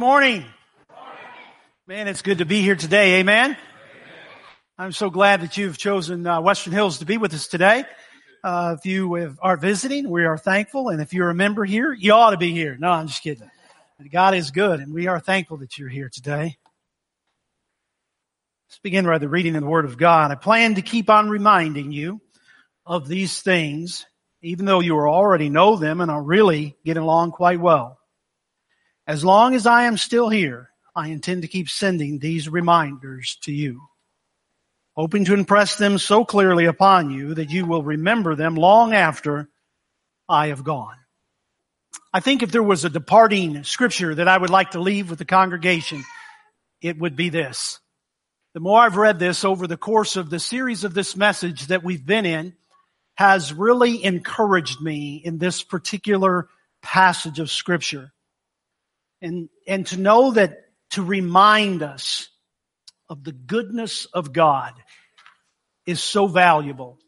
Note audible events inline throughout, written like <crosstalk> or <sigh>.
Morning. Man, it's good to be here today. Amen. I'm so glad that you've chosen uh, Western Hills to be with us today. Uh, if you have, are visiting, we are thankful. And if you're a member here, you ought to be here. No, I'm just kidding. God is good, and we are thankful that you're here today. Let's begin by the reading of the Word of God. I plan to keep on reminding you of these things, even though you already know them and are really getting along quite well. As long as I am still here, I intend to keep sending these reminders to you, hoping to impress them so clearly upon you that you will remember them long after I have gone. I think if there was a departing scripture that I would like to leave with the congregation, it would be this. The more I've read this over the course of the series of this message that we've been in has really encouraged me in this particular passage of scripture and, and to know that to remind us of the goodness of God is so valuable.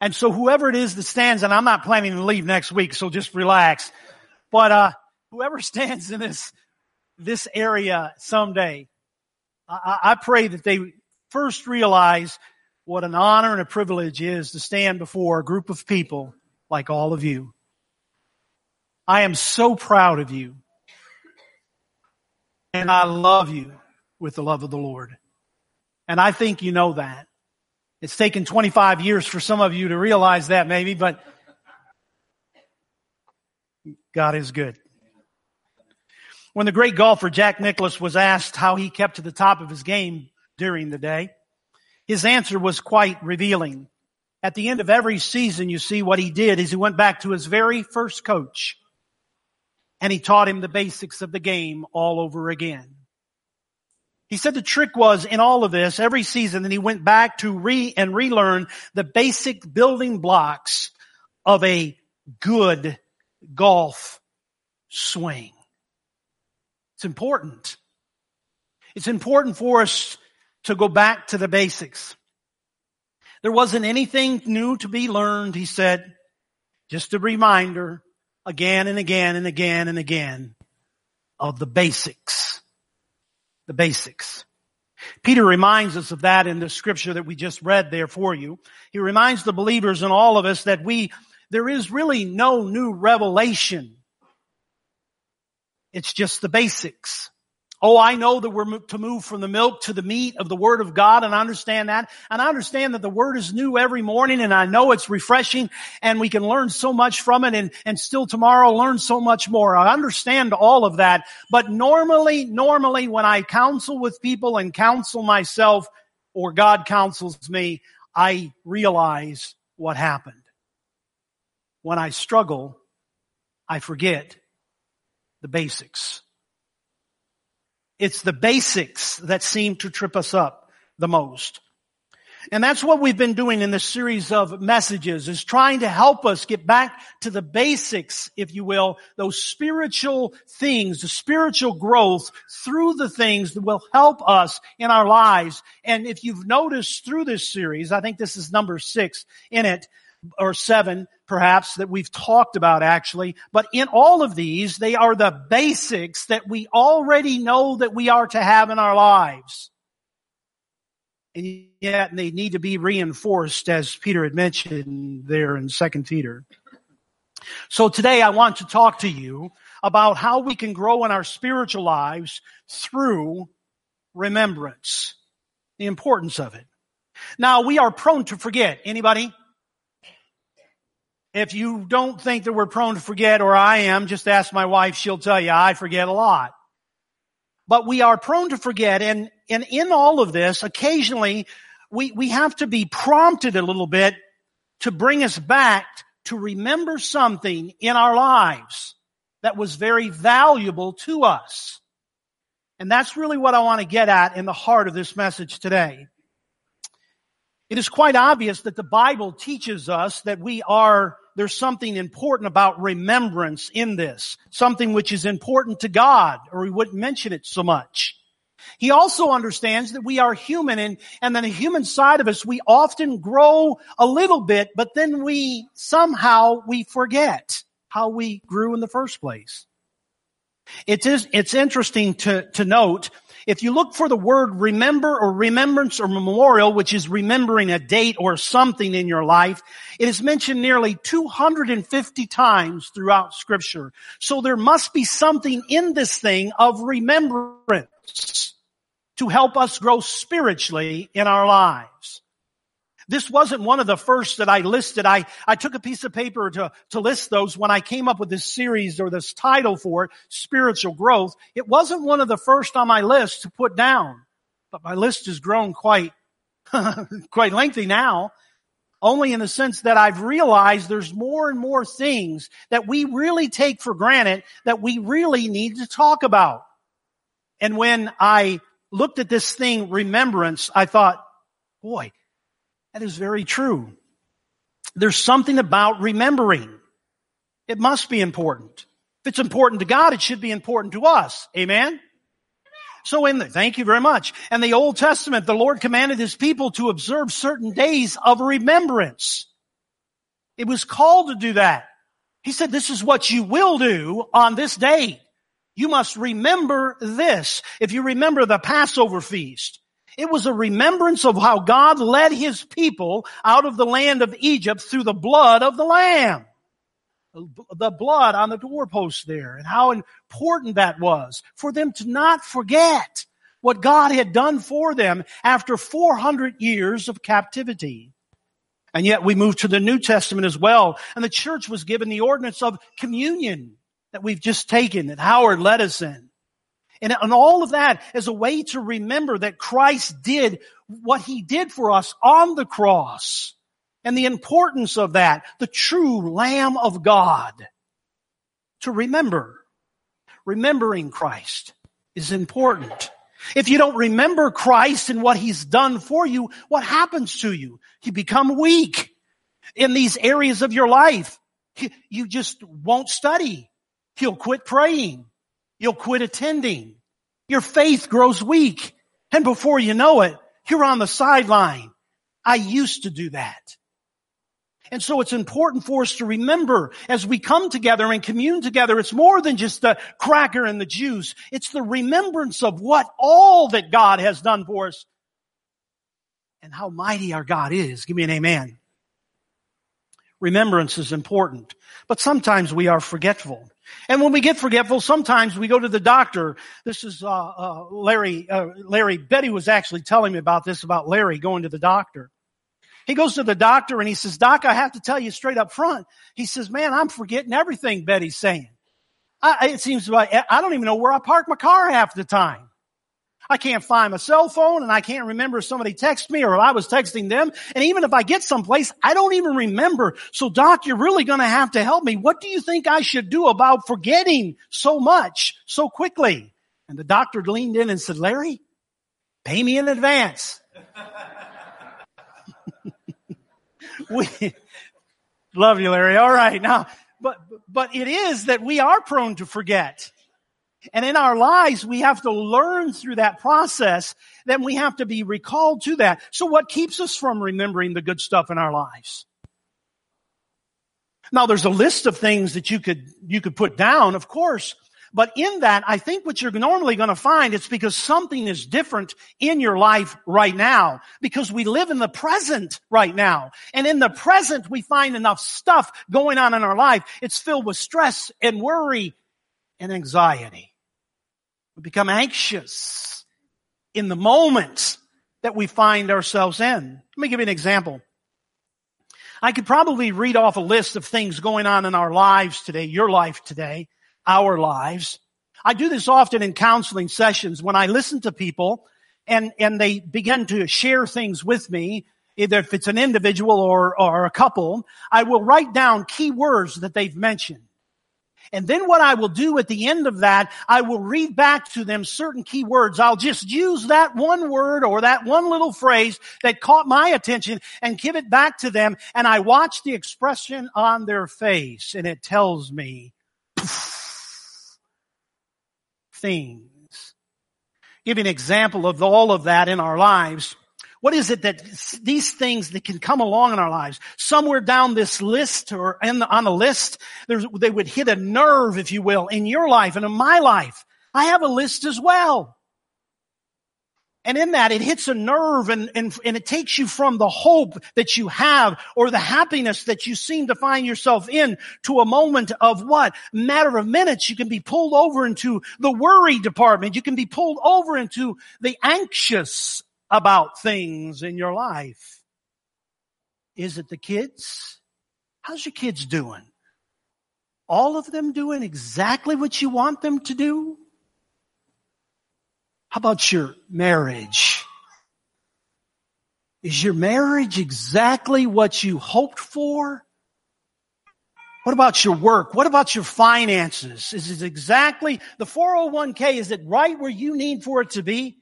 And so whoever it is that stands, and I'm not planning to leave next week, so just relax. But, uh, whoever <laughs> stands in this, this area someday, I, I pray that they first realize what an honor and a privilege is to stand before a group of people like all of you. I am so proud of you. And I love you with the love of the Lord. And I think you know that. It's taken 25 years for some of you to realize that maybe, but God is good. When the great golfer Jack Nicklaus was asked how he kept to the top of his game during the day, his answer was quite revealing. At the end of every season, you see what he did is he went back to his very first coach and he taught him the basics of the game all over again. He said the trick was in all of this, every season, that he went back to re and relearn the basic building blocks of a good golf swing. It's important. It's important for us to go back to the basics. There wasn't anything new to be learned, he said. Just a reminder again and again and again and again of the basics. The basics. Peter reminds us of that in the scripture that we just read there for you. He reminds the believers and all of us that we, there is really no new revelation. It's just the basics. Oh, I know that we're to move from the milk to the meat of the Word of God, and I understand that. And I understand that the Word is new every morning, and I know it's refreshing, and we can learn so much from it, and, and still tomorrow learn so much more. I understand all of that. But normally, normally when I counsel with people and counsel myself, or God counsels me, I realize what happened. When I struggle, I forget the basics. It's the basics that seem to trip us up the most. And that's what we've been doing in this series of messages is trying to help us get back to the basics, if you will, those spiritual things, the spiritual growth through the things that will help us in our lives. And if you've noticed through this series, I think this is number six in it, or seven perhaps that we've talked about actually. But in all of these, they are the basics that we already know that we are to have in our lives. And yet they need to be reinforced as Peter had mentioned there in second Peter. So today I want to talk to you about how we can grow in our spiritual lives through remembrance. The importance of it. Now we are prone to forget. Anybody? If you don't think that we're prone to forget, or I am, just ask my wife. She'll tell you I forget a lot. But we are prone to forget, and, and in all of this, occasionally we, we have to be prompted a little bit to bring us back to remember something in our lives that was very valuable to us. And that's really what I want to get at in the heart of this message today. It is quite obvious that the Bible teaches us that we are, there's something important about remembrance in this. Something which is important to God, or he wouldn't mention it so much. He also understands that we are human and, and then the human side of us, we often grow a little bit, but then we somehow we forget how we grew in the first place. It is, it's interesting to, to note if you look for the word remember or remembrance or memorial, which is remembering a date or something in your life, it is mentioned nearly 250 times throughout scripture. So there must be something in this thing of remembrance to help us grow spiritually in our lives. This wasn't one of the first that I listed. I, I took a piece of paper to, to list those when I came up with this series or this title for it, spiritual growth. It wasn't one of the first on my list to put down, but my list has grown quite, <laughs> quite lengthy now. Only in the sense that I've realized there's more and more things that we really take for granted that we really need to talk about. And when I looked at this thing, remembrance, I thought, boy, that is very true. There's something about remembering. It must be important. If it's important to God, it should be important to us. Amen? So in the, thank you very much. And the Old Testament, the Lord commanded his people to observe certain days of remembrance. It was called to do that. He said, this is what you will do on this day. You must remember this. If you remember the Passover feast, it was a remembrance of how God led his people out of the land of Egypt through the blood of the Lamb. The blood on the doorpost there and how important that was for them to not forget what God had done for them after 400 years of captivity. And yet we move to the New Testament as well. And the church was given the ordinance of communion that we've just taken that Howard led us in. And, and all of that is a way to remember that Christ did what he did for us on the cross and the importance of that, the true Lamb of God. To remember, remembering Christ is important. If you don't remember Christ and what he's done for you, what happens to you? You become weak in these areas of your life. You just won't study. You'll quit praying. You'll quit attending. Your faith grows weak. And before you know it, you're on the sideline. I used to do that. And so it's important for us to remember as we come together and commune together, it's more than just the cracker and the juice. It's the remembrance of what all that God has done for us and how mighty our God is. Give me an amen. Remembrance is important, but sometimes we are forgetful. And when we get forgetful, sometimes we go to the doctor. This is uh, uh, Larry. Uh, Larry Betty was actually telling me about this about Larry going to the doctor. He goes to the doctor and he says, "Doc, I have to tell you straight up front." He says, "Man, I'm forgetting everything Betty's saying. I, it seems like I don't even know where I park my car half the time." I can't find my cell phone and I can't remember if somebody texted me or if I was texting them. And even if I get someplace, I don't even remember. So doc, you're really going to have to help me. What do you think I should do about forgetting so much so quickly? And the doctor leaned in and said, Larry, pay me in advance. <laughs> we love you, Larry. All right. Now, but, but it is that we are prone to forget. And in our lives, we have to learn through that process. Then we have to be recalled to that. So what keeps us from remembering the good stuff in our lives? Now there's a list of things that you could, you could put down, of course. But in that, I think what you're normally going to find it's because something is different in your life right now. Because we live in the present right now. And in the present, we find enough stuff going on in our life. It's filled with stress and worry and anxiety. We become anxious in the moment that we find ourselves in. Let me give you an example. I could probably read off a list of things going on in our lives today, your life today, our lives. I do this often in counseling sessions when I listen to people and, and they begin to share things with me, either if it's an individual or, or a couple, I will write down key words that they've mentioned. And then what I will do at the end of that, I will read back to them certain key words. I'll just use that one word or that one little phrase that caught my attention and give it back to them. And I watch the expression on their face and it tells me things. Give you an example of all of that in our lives. What is it that these things that can come along in our lives? Somewhere down this list or the, on a list, they would hit a nerve, if you will, in your life and in my life. I have a list as well. And in that, it hits a nerve and, and, and it takes you from the hope that you have or the happiness that you seem to find yourself in to a moment of what? Matter of minutes, you can be pulled over into the worry department. You can be pulled over into the anxious about things in your life. Is it the kids? How's your kids doing? All of them doing exactly what you want them to do? How about your marriage? Is your marriage exactly what you hoped for? What about your work? What about your finances? Is it exactly the 401k? Is it right where you need for it to be?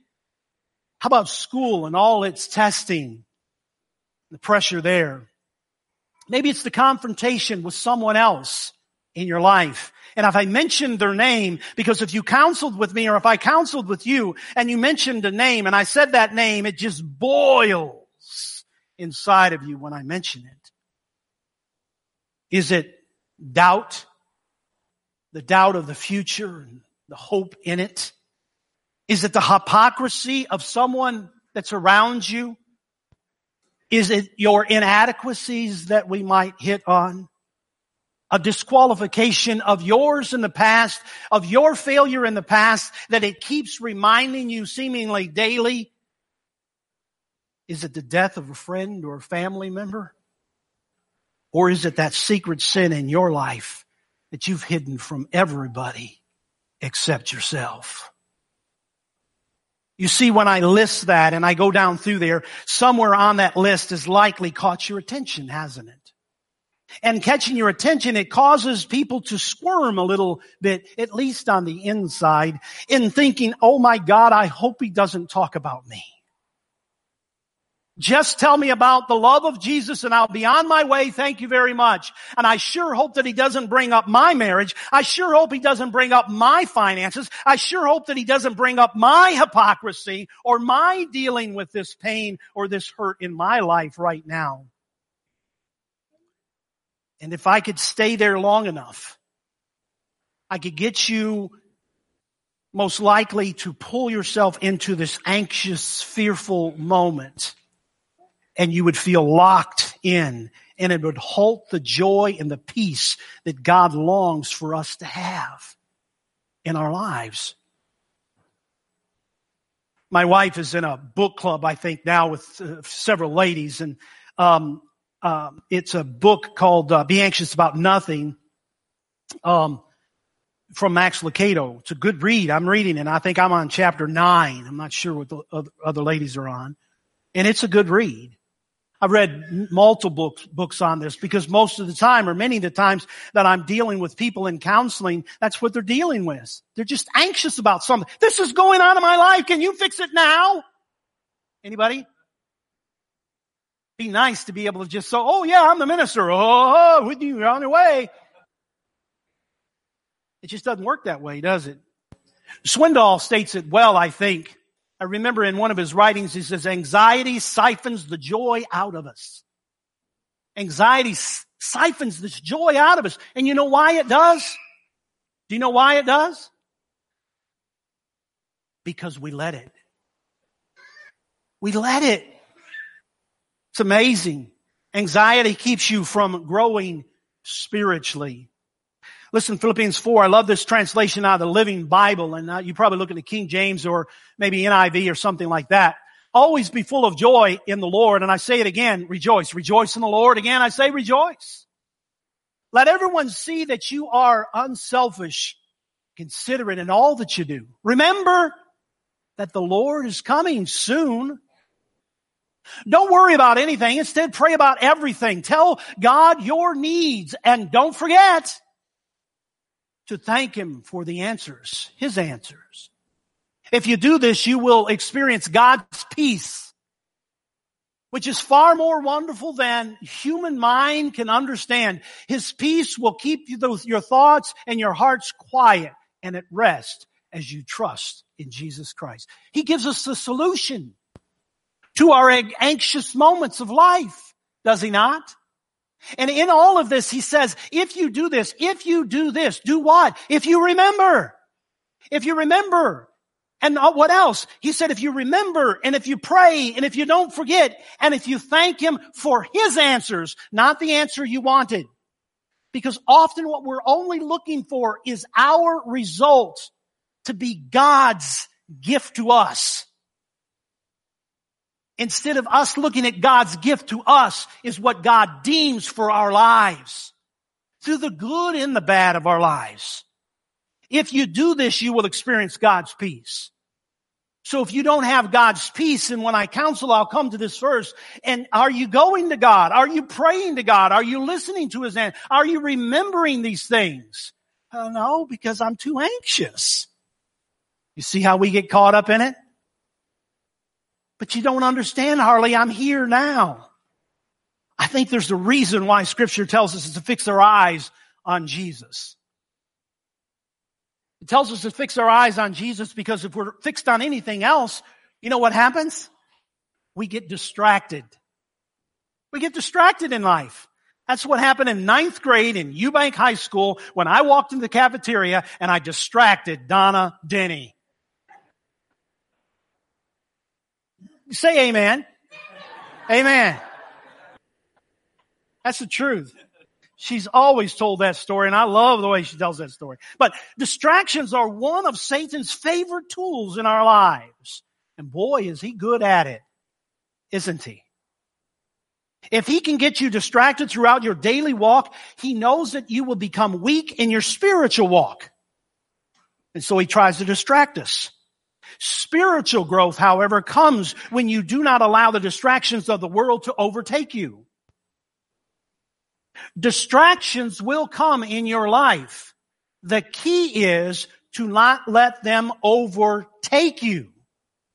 How about school and all its testing? The pressure there. Maybe it's the confrontation with someone else in your life. And if I mentioned their name, because if you counseled with me or if I counseled with you and you mentioned a name and I said that name, it just boils inside of you when I mention it. Is it doubt? The doubt of the future and the hope in it? Is it the hypocrisy of someone that's around you? Is it your inadequacies that we might hit on? a disqualification of yours in the past, of your failure in the past, that it keeps reminding you seemingly daily? Is it the death of a friend or a family member? Or is it that secret sin in your life that you've hidden from everybody except yourself? You see, when I list that and I go down through there, somewhere on that list has likely caught your attention, hasn't it? and catching your attention, it causes people to squirm a little bit, at least on the inside, in thinking, oh my God, I hope he doesn't talk about me. Just tell me about the love of Jesus and I'll be on my way. Thank you very much. And I sure hope that he doesn't bring up my marriage. I sure hope he doesn't bring up my finances. I sure hope that he doesn't bring up my hypocrisy or my dealing with this pain or this hurt in my life right now. And if I could stay there long enough, I could get you most likely to pull yourself into this anxious, fearful moment and you would feel locked in and it would halt the joy and the peace that God longs for us to have in our lives. My wife is in a book club, I think now with uh, several ladies and, um, um, it's a book called uh, Be Anxious About Nothing um, from Max Lucado. It's a good read. I'm reading it. I think I'm on chapter nine. I'm not sure what the other ladies are on. And it's a good read. I've read multiple books, books on this because most of the time or many of the times that I'm dealing with people in counseling, that's what they're dealing with. They're just anxious about something. This is going on in my life. Can you fix it now? Anybody? be nice to be able to just say, oh yeah, I'm the minister. Oh, oh, oh with you, you're on your way. It just doesn't work that way, does it? Swindoll states it well, I think. I remember in one of his writings, he says, anxiety siphons the joy out of us. Anxiety siphons this joy out of us. And you know why it does? Do you know why it does? Because we let it. We let it. It's amazing. Anxiety keeps you from growing spiritually. Listen, Philippians 4, I love this translation out of the Living Bible, and uh, you probably look at the King James or maybe NIV or something like that. Always be full of joy in the Lord, and I say it again, rejoice. Rejoice in the Lord. Again, I say rejoice. Let everyone see that you are unselfish, considerate in all that you do. Remember that the Lord is coming soon. Don't worry about anything. Instead, pray about everything. Tell God your needs and don't forget to thank Him for the answers, His answers. If you do this, you will experience God's peace, which is far more wonderful than human mind can understand. His peace will keep your thoughts and your hearts quiet and at rest as you trust in Jesus Christ. He gives us the solution to our anxious moments of life, does he not? And in all of this, he says, if you do this, if you do this, do what? If you remember. If you remember. And what else? He said, if you remember and if you pray and if you don't forget and if you thank him for his answers, not the answer you wanted. Because often what we're only looking for is our result to be God's gift to us. Instead of us looking at God's gift to us is what God deems for our lives. Through the good and the bad of our lives. If you do this, you will experience God's peace. So if you don't have God's peace, and when I counsel, I'll come to this verse. And are you going to God? Are you praying to God? Are you listening to His hand? Are you remembering these things? Uh, no, because I'm too anxious. You see how we get caught up in it? But you don't understand, Harley. I'm here now. I think there's a reason why scripture tells us to fix our eyes on Jesus. It tells us to fix our eyes on Jesus because if we're fixed on anything else, you know what happens? We get distracted. We get distracted in life. That's what happened in ninth grade in Eubank High School when I walked into the cafeteria and I distracted Donna Denny. Say amen. Amen. That's the truth. She's always told that story, and I love the way she tells that story. But distractions are one of Satan's favorite tools in our lives. And boy, is he good at it, isn't he? If he can get you distracted throughout your daily walk, he knows that you will become weak in your spiritual walk. And so he tries to distract us. Spiritual growth, however, comes when you do not allow the distractions of the world to overtake you. Distractions will come in your life. The key is to not let them overtake you.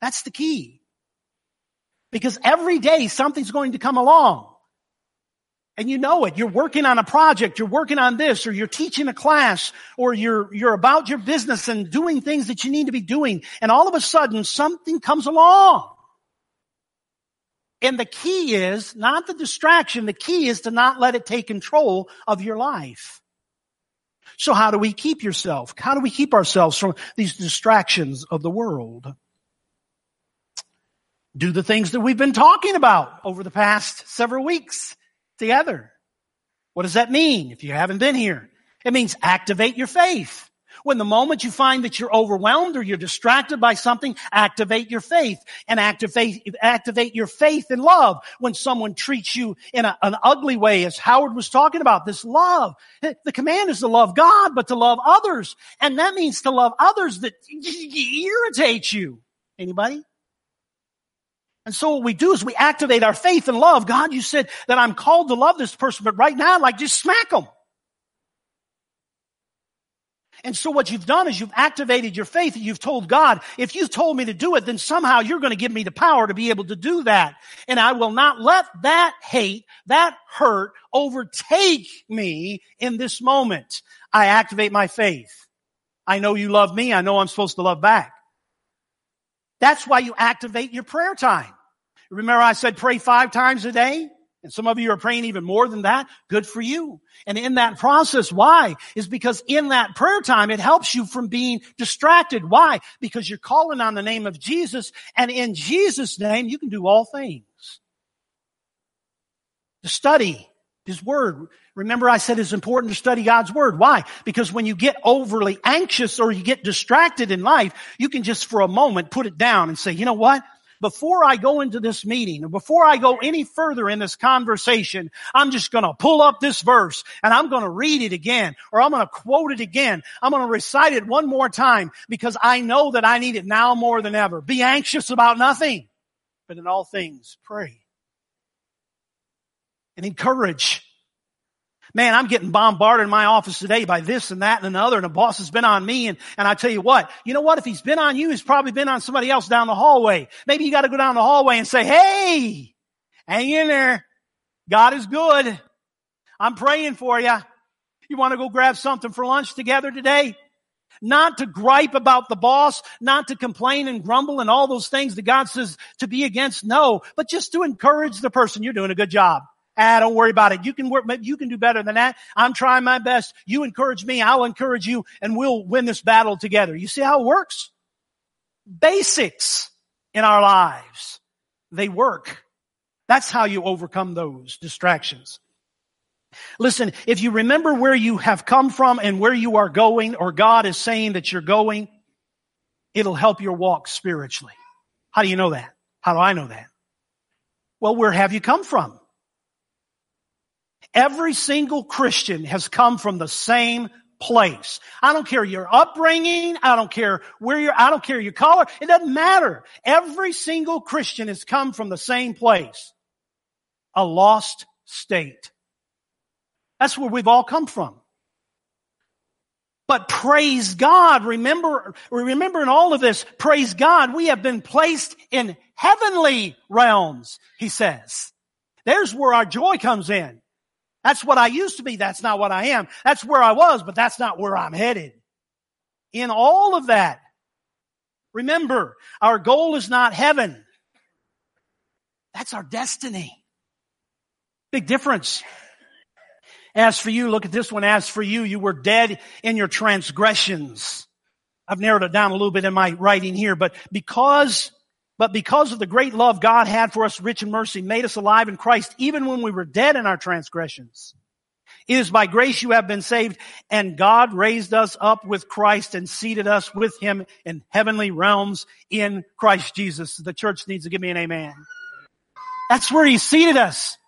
That's the key. Because every day something's going to come along. And you know it. You're working on a project, you're working on this, or you're teaching a class, or you're, you're about your business and doing things that you need to be doing. And all of a sudden something comes along. And the key is not the distraction. The key is to not let it take control of your life. So how do we keep yourself? How do we keep ourselves from these distractions of the world? Do the things that we've been talking about over the past several weeks together. What does that mean if you haven't been here? It means activate your faith. When the moment you find that you're overwhelmed or you're distracted by something, activate your faith and activate, activate your faith in love. When someone treats you in a, an ugly way, as Howard was talking about, this love. The command is to love God, but to love others. And that means to love others that irritate you. Anybody? And so what we do is we activate our faith and love. God, you said that I'm called to love this person, but right now, like just smack them. And so what you've done is you've activated your faith and you've told God, if you've told me to do it, then somehow you're going to give me the power to be able to do that. And I will not let that hate, that hurt overtake me in this moment. I activate my faith. I know you love me. I know I'm supposed to love back. That's why you activate your prayer time. Remember I said pray five times a day? And some of you are praying even more than that. Good for you. And in that process, why? Is because in that prayer time, it helps you from being distracted. Why? Because you're calling on the name of Jesus and in Jesus' name, you can do all things. To study His Word. Remember I said it's important to study God's Word. Why? Because when you get overly anxious or you get distracted in life, you can just for a moment put it down and say, you know what? before I go into this meeting or before I go any further in this conversation, I'm just going to pull up this verse and I'm going to read it again or I'm going to quote it again. I'm going to recite it one more time because I know that I need it now more than ever. Be anxious about nothing, but in all things pray and encourage Man, I'm getting bombarded in my office today by this and that and another, and the boss has been on me. And, and I tell you what, you know what? If he's been on you, he's probably been on somebody else down the hallway. Maybe you got to go down the hallway and say, Hey, hang in there. God is good. I'm praying for you. You want to go grab something for lunch together today? not to gripe about the boss, not to complain and grumble and all those things that God says to be against. No, but just to encourage the person. You're doing a good job. Ah, don't worry about it. You can work, you can do better than that. I'm trying my best. You encourage me. I'll encourage you and we'll win this battle together. You see how it works? Basics in our lives. They work. That's how you overcome those distractions. Listen, if you remember where you have come from and where you are going, or God is saying that you're going, it'll help your walk spiritually. How do you know that? How do I know that? Well, where have you come from? Every single Christian has come from the same place. I don't care your upbringing. I don't care where you're, I don't care your color. It doesn't matter. Every single Christian has come from the same place. A lost state. That's where we've all come from. But praise God. Remember, remember in all of this, praise God, we have been placed in heavenly realms, he says. There's where our joy comes in. That's what I used to be. That's not what I am. That's where I was, but that's not where I'm headed. In all of that, remember, our goal is not heaven. That's our destiny. Big difference. As for you, look at this one. As for you, you were dead in your transgressions. I've narrowed it down a little bit in my writing here, but because, but because of the great love God had for us, rich in mercy, made us alive in Christ, even when we were dead in our transgressions. It is by grace you have been saved, and God raised us up with Christ and seated us with Him in heavenly realms in Christ Jesus. The church needs to give me an amen. That's where He seated us.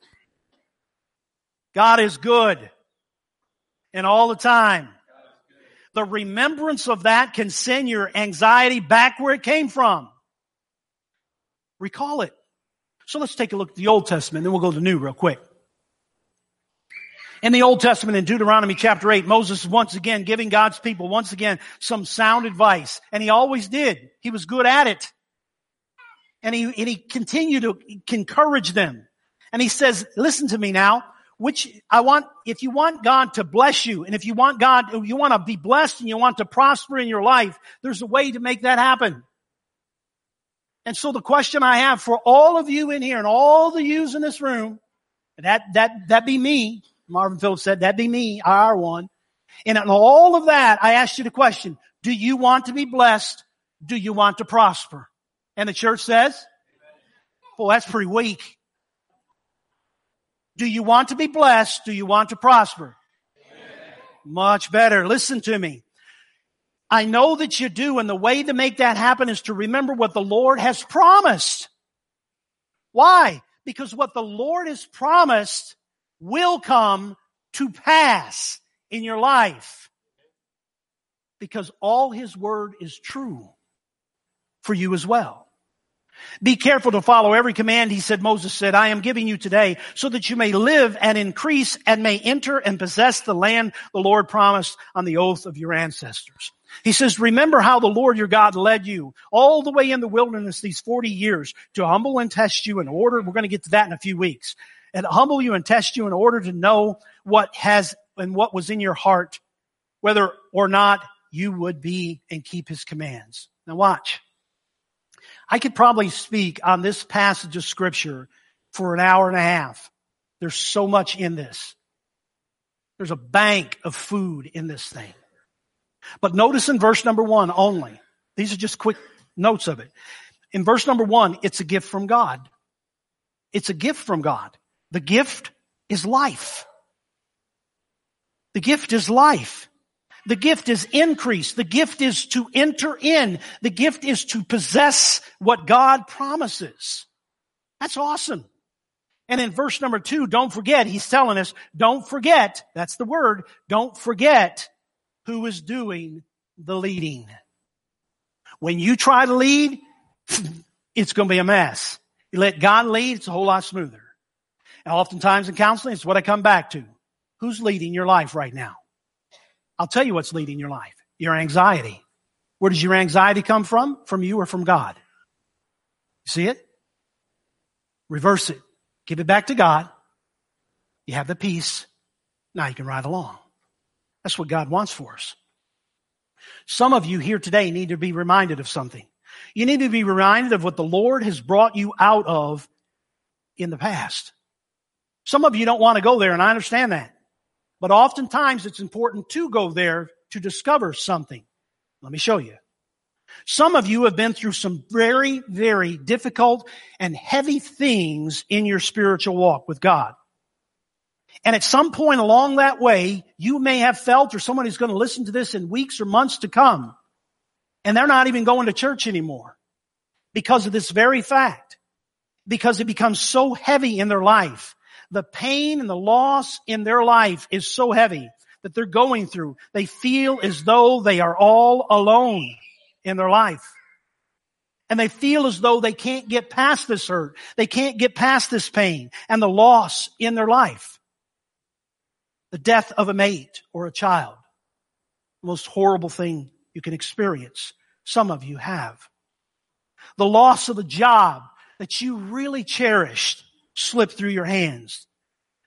God is good. And all the time. The remembrance of that can send your anxiety back where it came from. Recall it. So let's take a look at the Old Testament, then we'll go to New real quick. In the Old Testament, in Deuteronomy chapter 8, Moses is once again giving God's people, once again, some sound advice. And he always did. He was good at it. And he, and he continued to encourage them. And he says, listen to me now which I want, if you want God to bless you and if you want God, you want to be blessed and you want to prosper in your life, there's a way to make that happen. And so the question I have for all of you in here and all the yous in this room, that, that, that be me. Marvin Phillips said, that be me, our one. And in all of that, I asked you the question, do you want to be blessed? Do you want to prosper? And the church says, well, that's pretty weak. Do you want to be blessed? Do you want to prosper? Much better. Listen to me. I know that you do, and the way to make that happen is to remember what the Lord has promised. Why? Because what the Lord has promised will come to pass in your life. Because all His Word is true for you as well. Be careful to follow every command, he said, Moses said, I am giving you today so that you may live and increase and may enter and possess the land the Lord promised on the oath of your ancestors. He says, remember how the Lord your God led you all the way in the wilderness these 40 years to humble and test you in order, we're going to get to that in a few weeks, and humble you and test you in order to know what has and what was in your heart, whether or not you would be and keep his commands. Now watch. I could probably speak on this passage of scripture for an hour and a half. There's so much in this. There's a bank of food in this thing. But notice in verse number one only. These are just quick notes of it. In verse number one, it's a gift from God. It's a gift from God. The gift is life. The gift is life. The gift is increase. The gift is to enter in. The gift is to possess what God promises. That's awesome. And in verse number two, don't forget, he's telling us, don't forget, that's the word, don't forget who is doing the leading. When you try to lead, <sniffs> it's going to be a mess. You let God lead, it's a whole lot smoother. And oftentimes in counseling, it's what I come back to. Who's leading your life right now? I'll tell you what's leading your life. Your anxiety. Where does your anxiety come from? From you or from God? You see it? Reverse it. Give it back to God. You have the peace. Now you can ride along. That's what God wants for us. Some of you here today need to be reminded of something. You need to be reminded of what the Lord has brought you out of in the past. Some of you don't want to go there, and I understand that. But oftentimes it's important to go there to discover something. Let me show you. Some of you have been through some very, very difficult and heavy things in your spiritual walk with God. And at some point along that way, you may have felt, or who's going to listen to this in weeks or months to come, and they're not even going to church anymore because of this very fact. Because it becomes so heavy in their life. The pain and the loss in their life is so heavy that they're going through. They feel as though they are all alone in their life. And they feel as though they can't get past this hurt. They can't get past this pain and the loss in their life. The death of a mate or a child. The most horrible thing you can experience. Some of you have. The loss of a job that you really cherished slipped through your hands.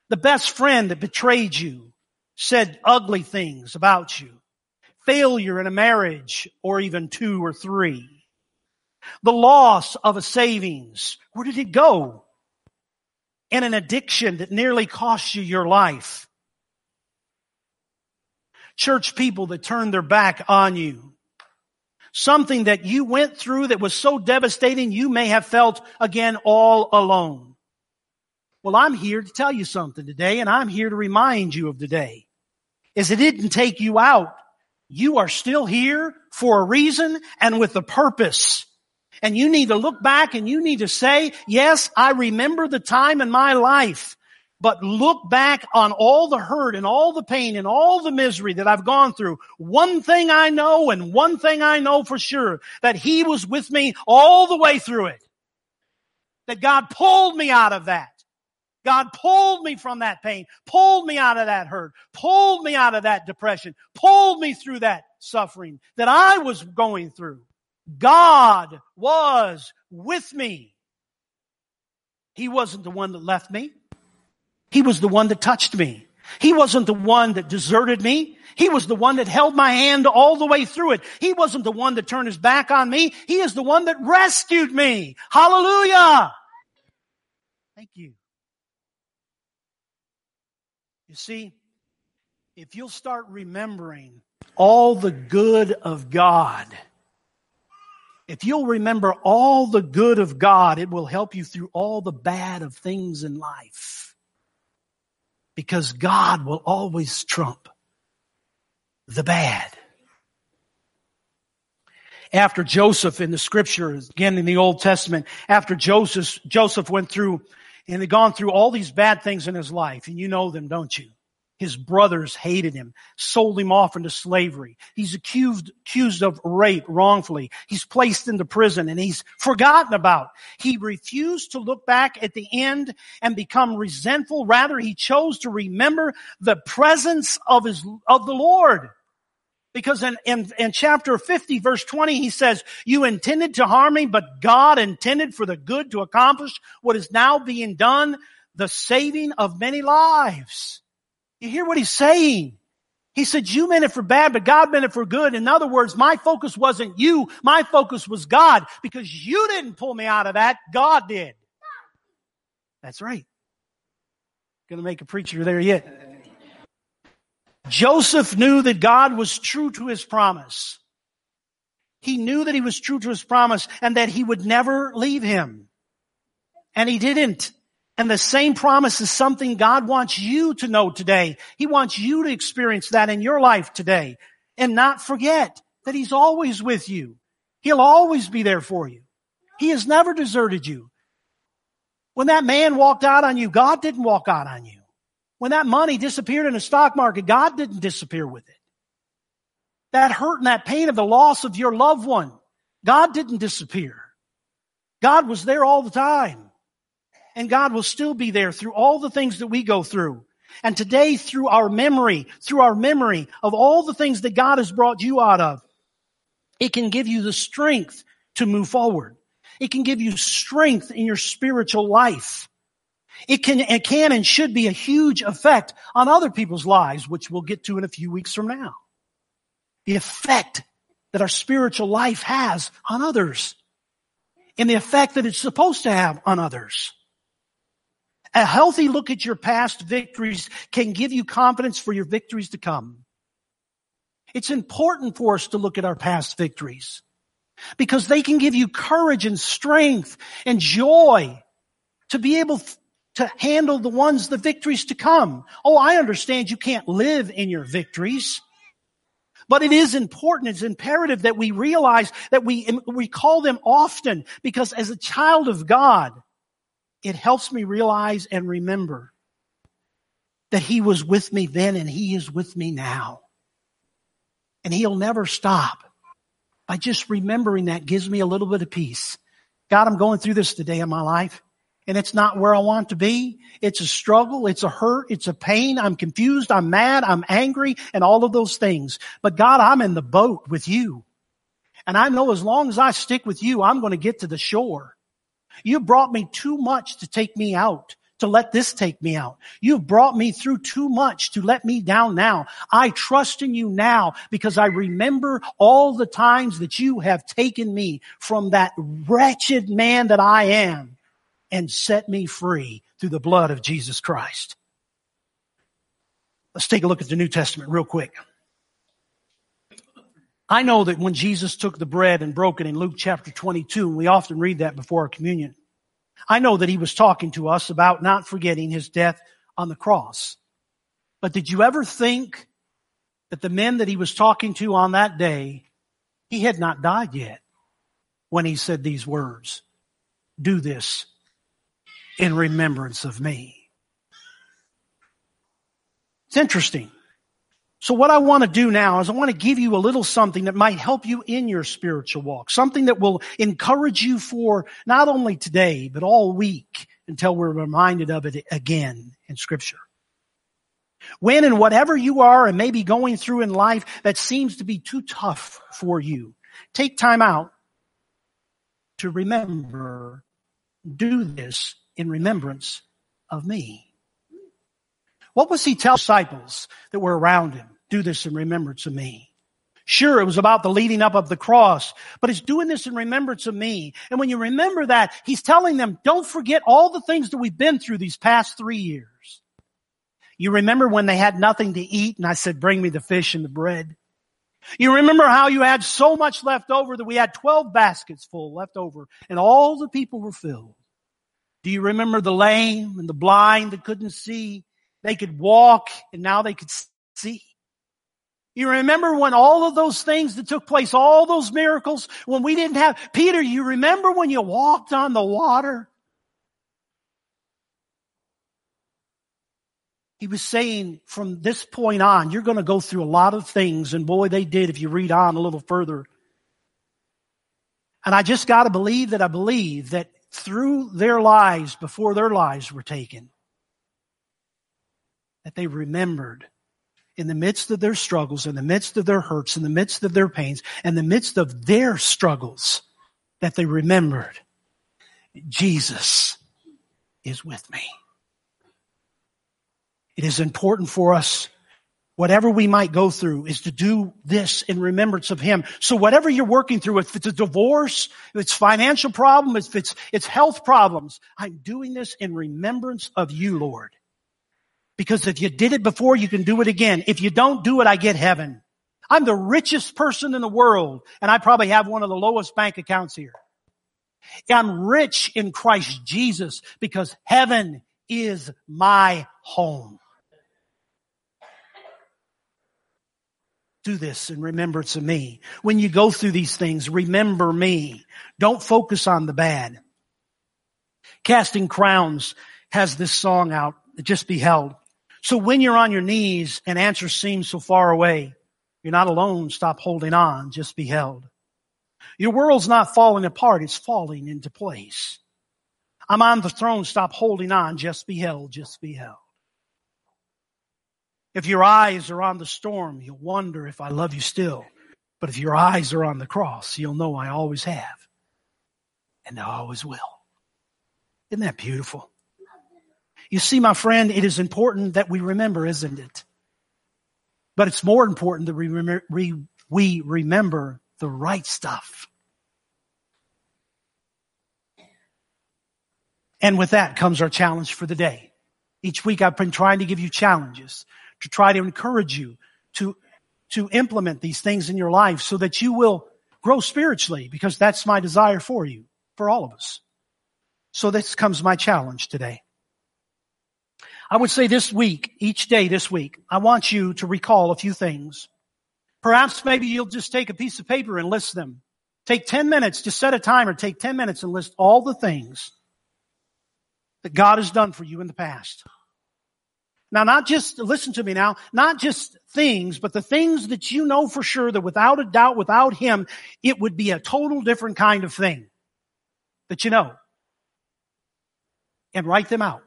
The best friend that betrayed you said ugly things about you. Failure in a marriage or even two or three. The loss of a savings. Where did it go? And an addiction that nearly cost you your life. Church people that turned their back on you. Something that you went through that was so devastating you may have felt again all alone. Well, I'm here to tell you something today and I'm here to remind you of the day. Is it didn't take you out. You are still here for a reason and with a purpose. And you need to look back and you need to say, yes, I remember the time in my life, but look back on all the hurt and all the pain and all the misery that I've gone through. One thing I know and one thing I know for sure, that He was with me all the way through it. That God pulled me out of that. God pulled me from that pain, pulled me out of that hurt, pulled me out of that depression, pulled me through that suffering that I was going through. God was with me. He wasn't the one that left me. He was the one that touched me. He wasn't the one that deserted me. He was the one that held my hand all the way through it. He wasn't the one that turned his back on me. He is the one that rescued me. Hallelujah. Thank you. You see, if you'll start remembering all the good of God, if you'll remember all the good of God, it will help you through all the bad of things in life. Because God will always trump the bad. After Joseph in the scriptures, again in the Old Testament, after Joseph, Joseph went through and had gone through all these bad things in his life, and you know them, don't you? His brothers hated him, sold him off into slavery. He's accused, accused of rape wrongfully. He's placed into prison and he's forgotten about. He refused to look back at the end and become resentful. Rather, he chose to remember the presence of his, of the Lord. Because in, in, in chapter 50 verse 20 he says, you intended to harm me, but God intended for the good to accomplish what is now being done, the saving of many lives. You hear what he's saying? He said, you meant it for bad, but God meant it for good. In other words, my focus wasn't you. My focus was God because you didn't pull me out of that. God did. That's right. Gonna make a preacher there yet. Joseph knew that God was true to his promise. He knew that he was true to his promise and that he would never leave him. And he didn't. And the same promise is something God wants you to know today. He wants you to experience that in your life today and not forget that he's always with you. He'll always be there for you. He has never deserted you. When that man walked out on you, God didn't walk out on you. When that money disappeared in the stock market, God didn't disappear with it. That hurt and that pain of the loss of your loved one, God didn't disappear. God was there all the time. And God will still be there through all the things that we go through. And today, through our memory, through our memory of all the things that God has brought you out of, it can give you the strength to move forward. It can give you strength in your spiritual life. It can, it can and should be a huge effect on other people's lives, which we'll get to in a few weeks from now. the effect that our spiritual life has on others and the effect that it's supposed to have on others. A healthy look at your past victories can give you confidence for your victories to come. It's important for us to look at our past victories because they can give you courage and strength and joy to be able to handle the ones, the victories to come. Oh, I understand you can't live in your victories. But it is important, it's imperative that we realize that we recall them often because as a child of God, it helps me realize and remember that He was with me then and He is with me now. And He'll never stop. By just remembering that gives me a little bit of peace. God, I'm going through this today in my life and it's not where I want to be. It's a struggle. It's a hurt. It's a pain. I'm confused. I'm mad. I'm angry and all of those things. But God, I'm in the boat with you. And I know as long as I stick with you, I'm going to get to the shore. You brought me too much to take me out, to let this take me out. You've brought me through too much to let me down now. I trust in you now because I remember all the times that you have taken me from that wretched man that I am and set me free through the blood of Jesus Christ. Let's take a look at the New Testament real quick. I know that when Jesus took the bread and broke it in Luke chapter 22, and we often read that before our communion, I know that he was talking to us about not forgetting his death on the cross. But did you ever think that the men that he was talking to on that day, he had not died yet when he said these words, do this in remembrance of me. It's interesting. So what I want to do now is I want to give you a little something that might help you in your spiritual walk. Something that will encourage you for not only today, but all week until we're reminded of it again in scripture. When and whatever you are and maybe going through in life that seems to be too tough for you, take time out to remember, do this in remembrance of me. What was he telling disciples that were around him? Do this in remembrance of me. Sure, it was about the leading up of the cross, but he's doing this in remembrance of me. And when you remember that, he's telling them, don't forget all the things that we've been through these past three years. You remember when they had nothing to eat and I said, bring me the fish and the bread. You remember how you had so much left over that we had 12 baskets full left over and all the people were filled. Do you remember the lame and the blind that couldn't see? They could walk and now they could see. You remember when all of those things that took place, all those miracles, when we didn't have, Peter, you remember when you walked on the water? He was saying from this point on, you're going to go through a lot of things. And boy, they did if you read on a little further. And I just got to believe that I believe that through their lives before their lives were taken. That they remembered in the midst of their struggles, in the midst of their hurts, in the midst of their pains, in the midst of their struggles, that they remembered Jesus is with me. It is important for us whatever we might go through is to do this in remembrance of him. So whatever you're working through, if it's a divorce, if it's financial problem, if it's, it's health problems, I'm doing this in remembrance of you, Lord. Because if you did it before, you can do it again. If you don't do it, I get heaven. I'm the richest person in the world, and I probably have one of the lowest bank accounts here. I'm rich in Christ Jesus because heaven is my home. Do this in remembrance of me. When you go through these things, remember me. Don't focus on the bad. Casting Crowns has this song out, just be held. So when you're on your knees and answers seem so far away, you're not alone. Stop holding on. Just be held. Your world's not falling apart. It's falling into place. I'm on the throne. Stop holding on. Just be held. Just be held. If your eyes are on the storm, you'll wonder if I love you still. But if your eyes are on the cross, you'll know I always have and I always will. Isn't that beautiful? You see, my friend, it is important that we remember, isn't it? But it's more important that we, we remember the right stuff. And with that comes our challenge for the day. Each week I've been trying to give you challenges to try to encourage you to, to implement these things in your life so that you will grow spiritually because that's my desire for you, for all of us. So this comes my challenge today. I would say this week, each day this week, I want you to recall a few things. Perhaps maybe you'll just take a piece of paper and list them. Take 10 minutes, just set a timer, take 10 minutes and list all the things that God has done for you in the past. Now, not just, listen to me now, not just things, but the things that you know for sure that without a doubt, without Him, it would be a total different kind of thing that you know. And write them out.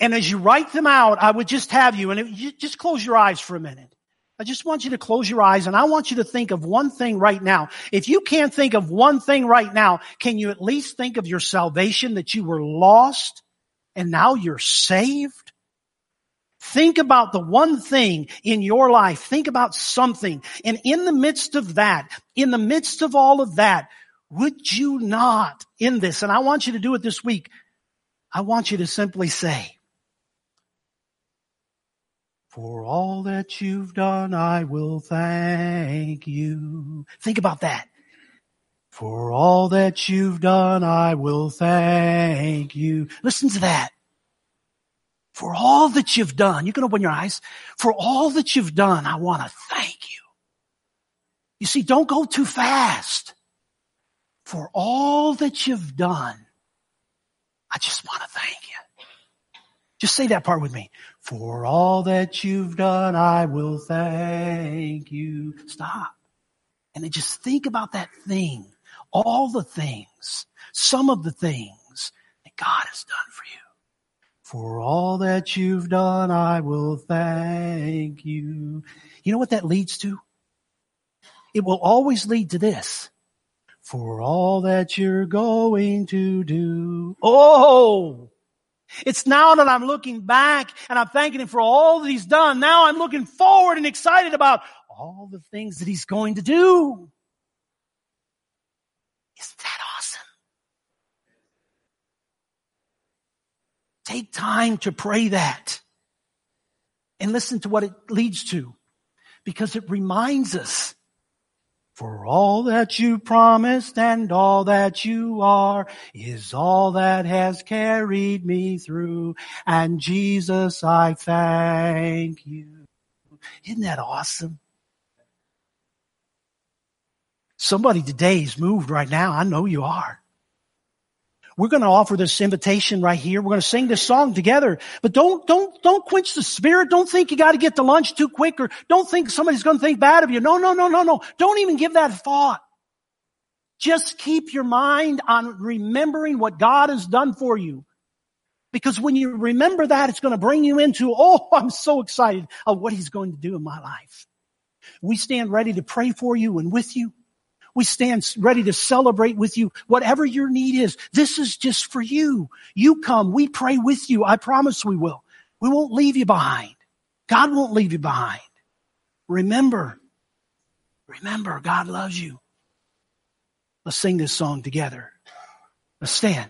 And as you write them out, I would just have you, and it, you just close your eyes for a minute. I just want you to close your eyes and I want you to think of one thing right now. If you can't think of one thing right now, can you at least think of your salvation that you were lost and now you're saved? Think about the one thing in your life. Think about something. And in the midst of that, in the midst of all of that, would you not in this, and I want you to do it this week, I want you to simply say, for all that you've done, I will thank you. Think about that. For all that you've done, I will thank you. Listen to that. For all that you've done, you can open your eyes. For all that you've done, I want to thank you. You see, don't go too fast. For all that you've done, I just want to thank you. Just say that part with me. For all that you've done, I will thank you. Stop. And then just think about that thing, all the things, some of the things that God has done for you. For all that you've done, I will thank you. You know what that leads to? It will always lead to this. For all that you're going to do. Oh! It's now that I'm looking back and I'm thanking him for all that he's done. Now I'm looking forward and excited about all the things that he's going to do. Isn't that awesome? Take time to pray that and listen to what it leads to because it reminds us for all that you promised and all that you are is all that has carried me through. And Jesus, I thank you. Isn't that awesome? Somebody today is moved right now. I know you are. We're going to offer this invitation right here. We're going to sing this song together. But don't, don't, don't quench the spirit. Don't think you got to get to lunch too quick or don't think somebody's going to think bad of you. No, no, no, no, no. Don't even give that thought. Just keep your mind on remembering what God has done for you. Because when you remember that, it's going to bring you into, oh, <laughs> I'm so excited of what he's going to do in my life. We stand ready to pray for you and with you. We stand ready to celebrate with you whatever your need is. This is just for you. You come. We pray with you. I promise we will. We won't leave you behind. God won't leave you behind. Remember, remember, God loves you. Let's sing this song together. Let's stand.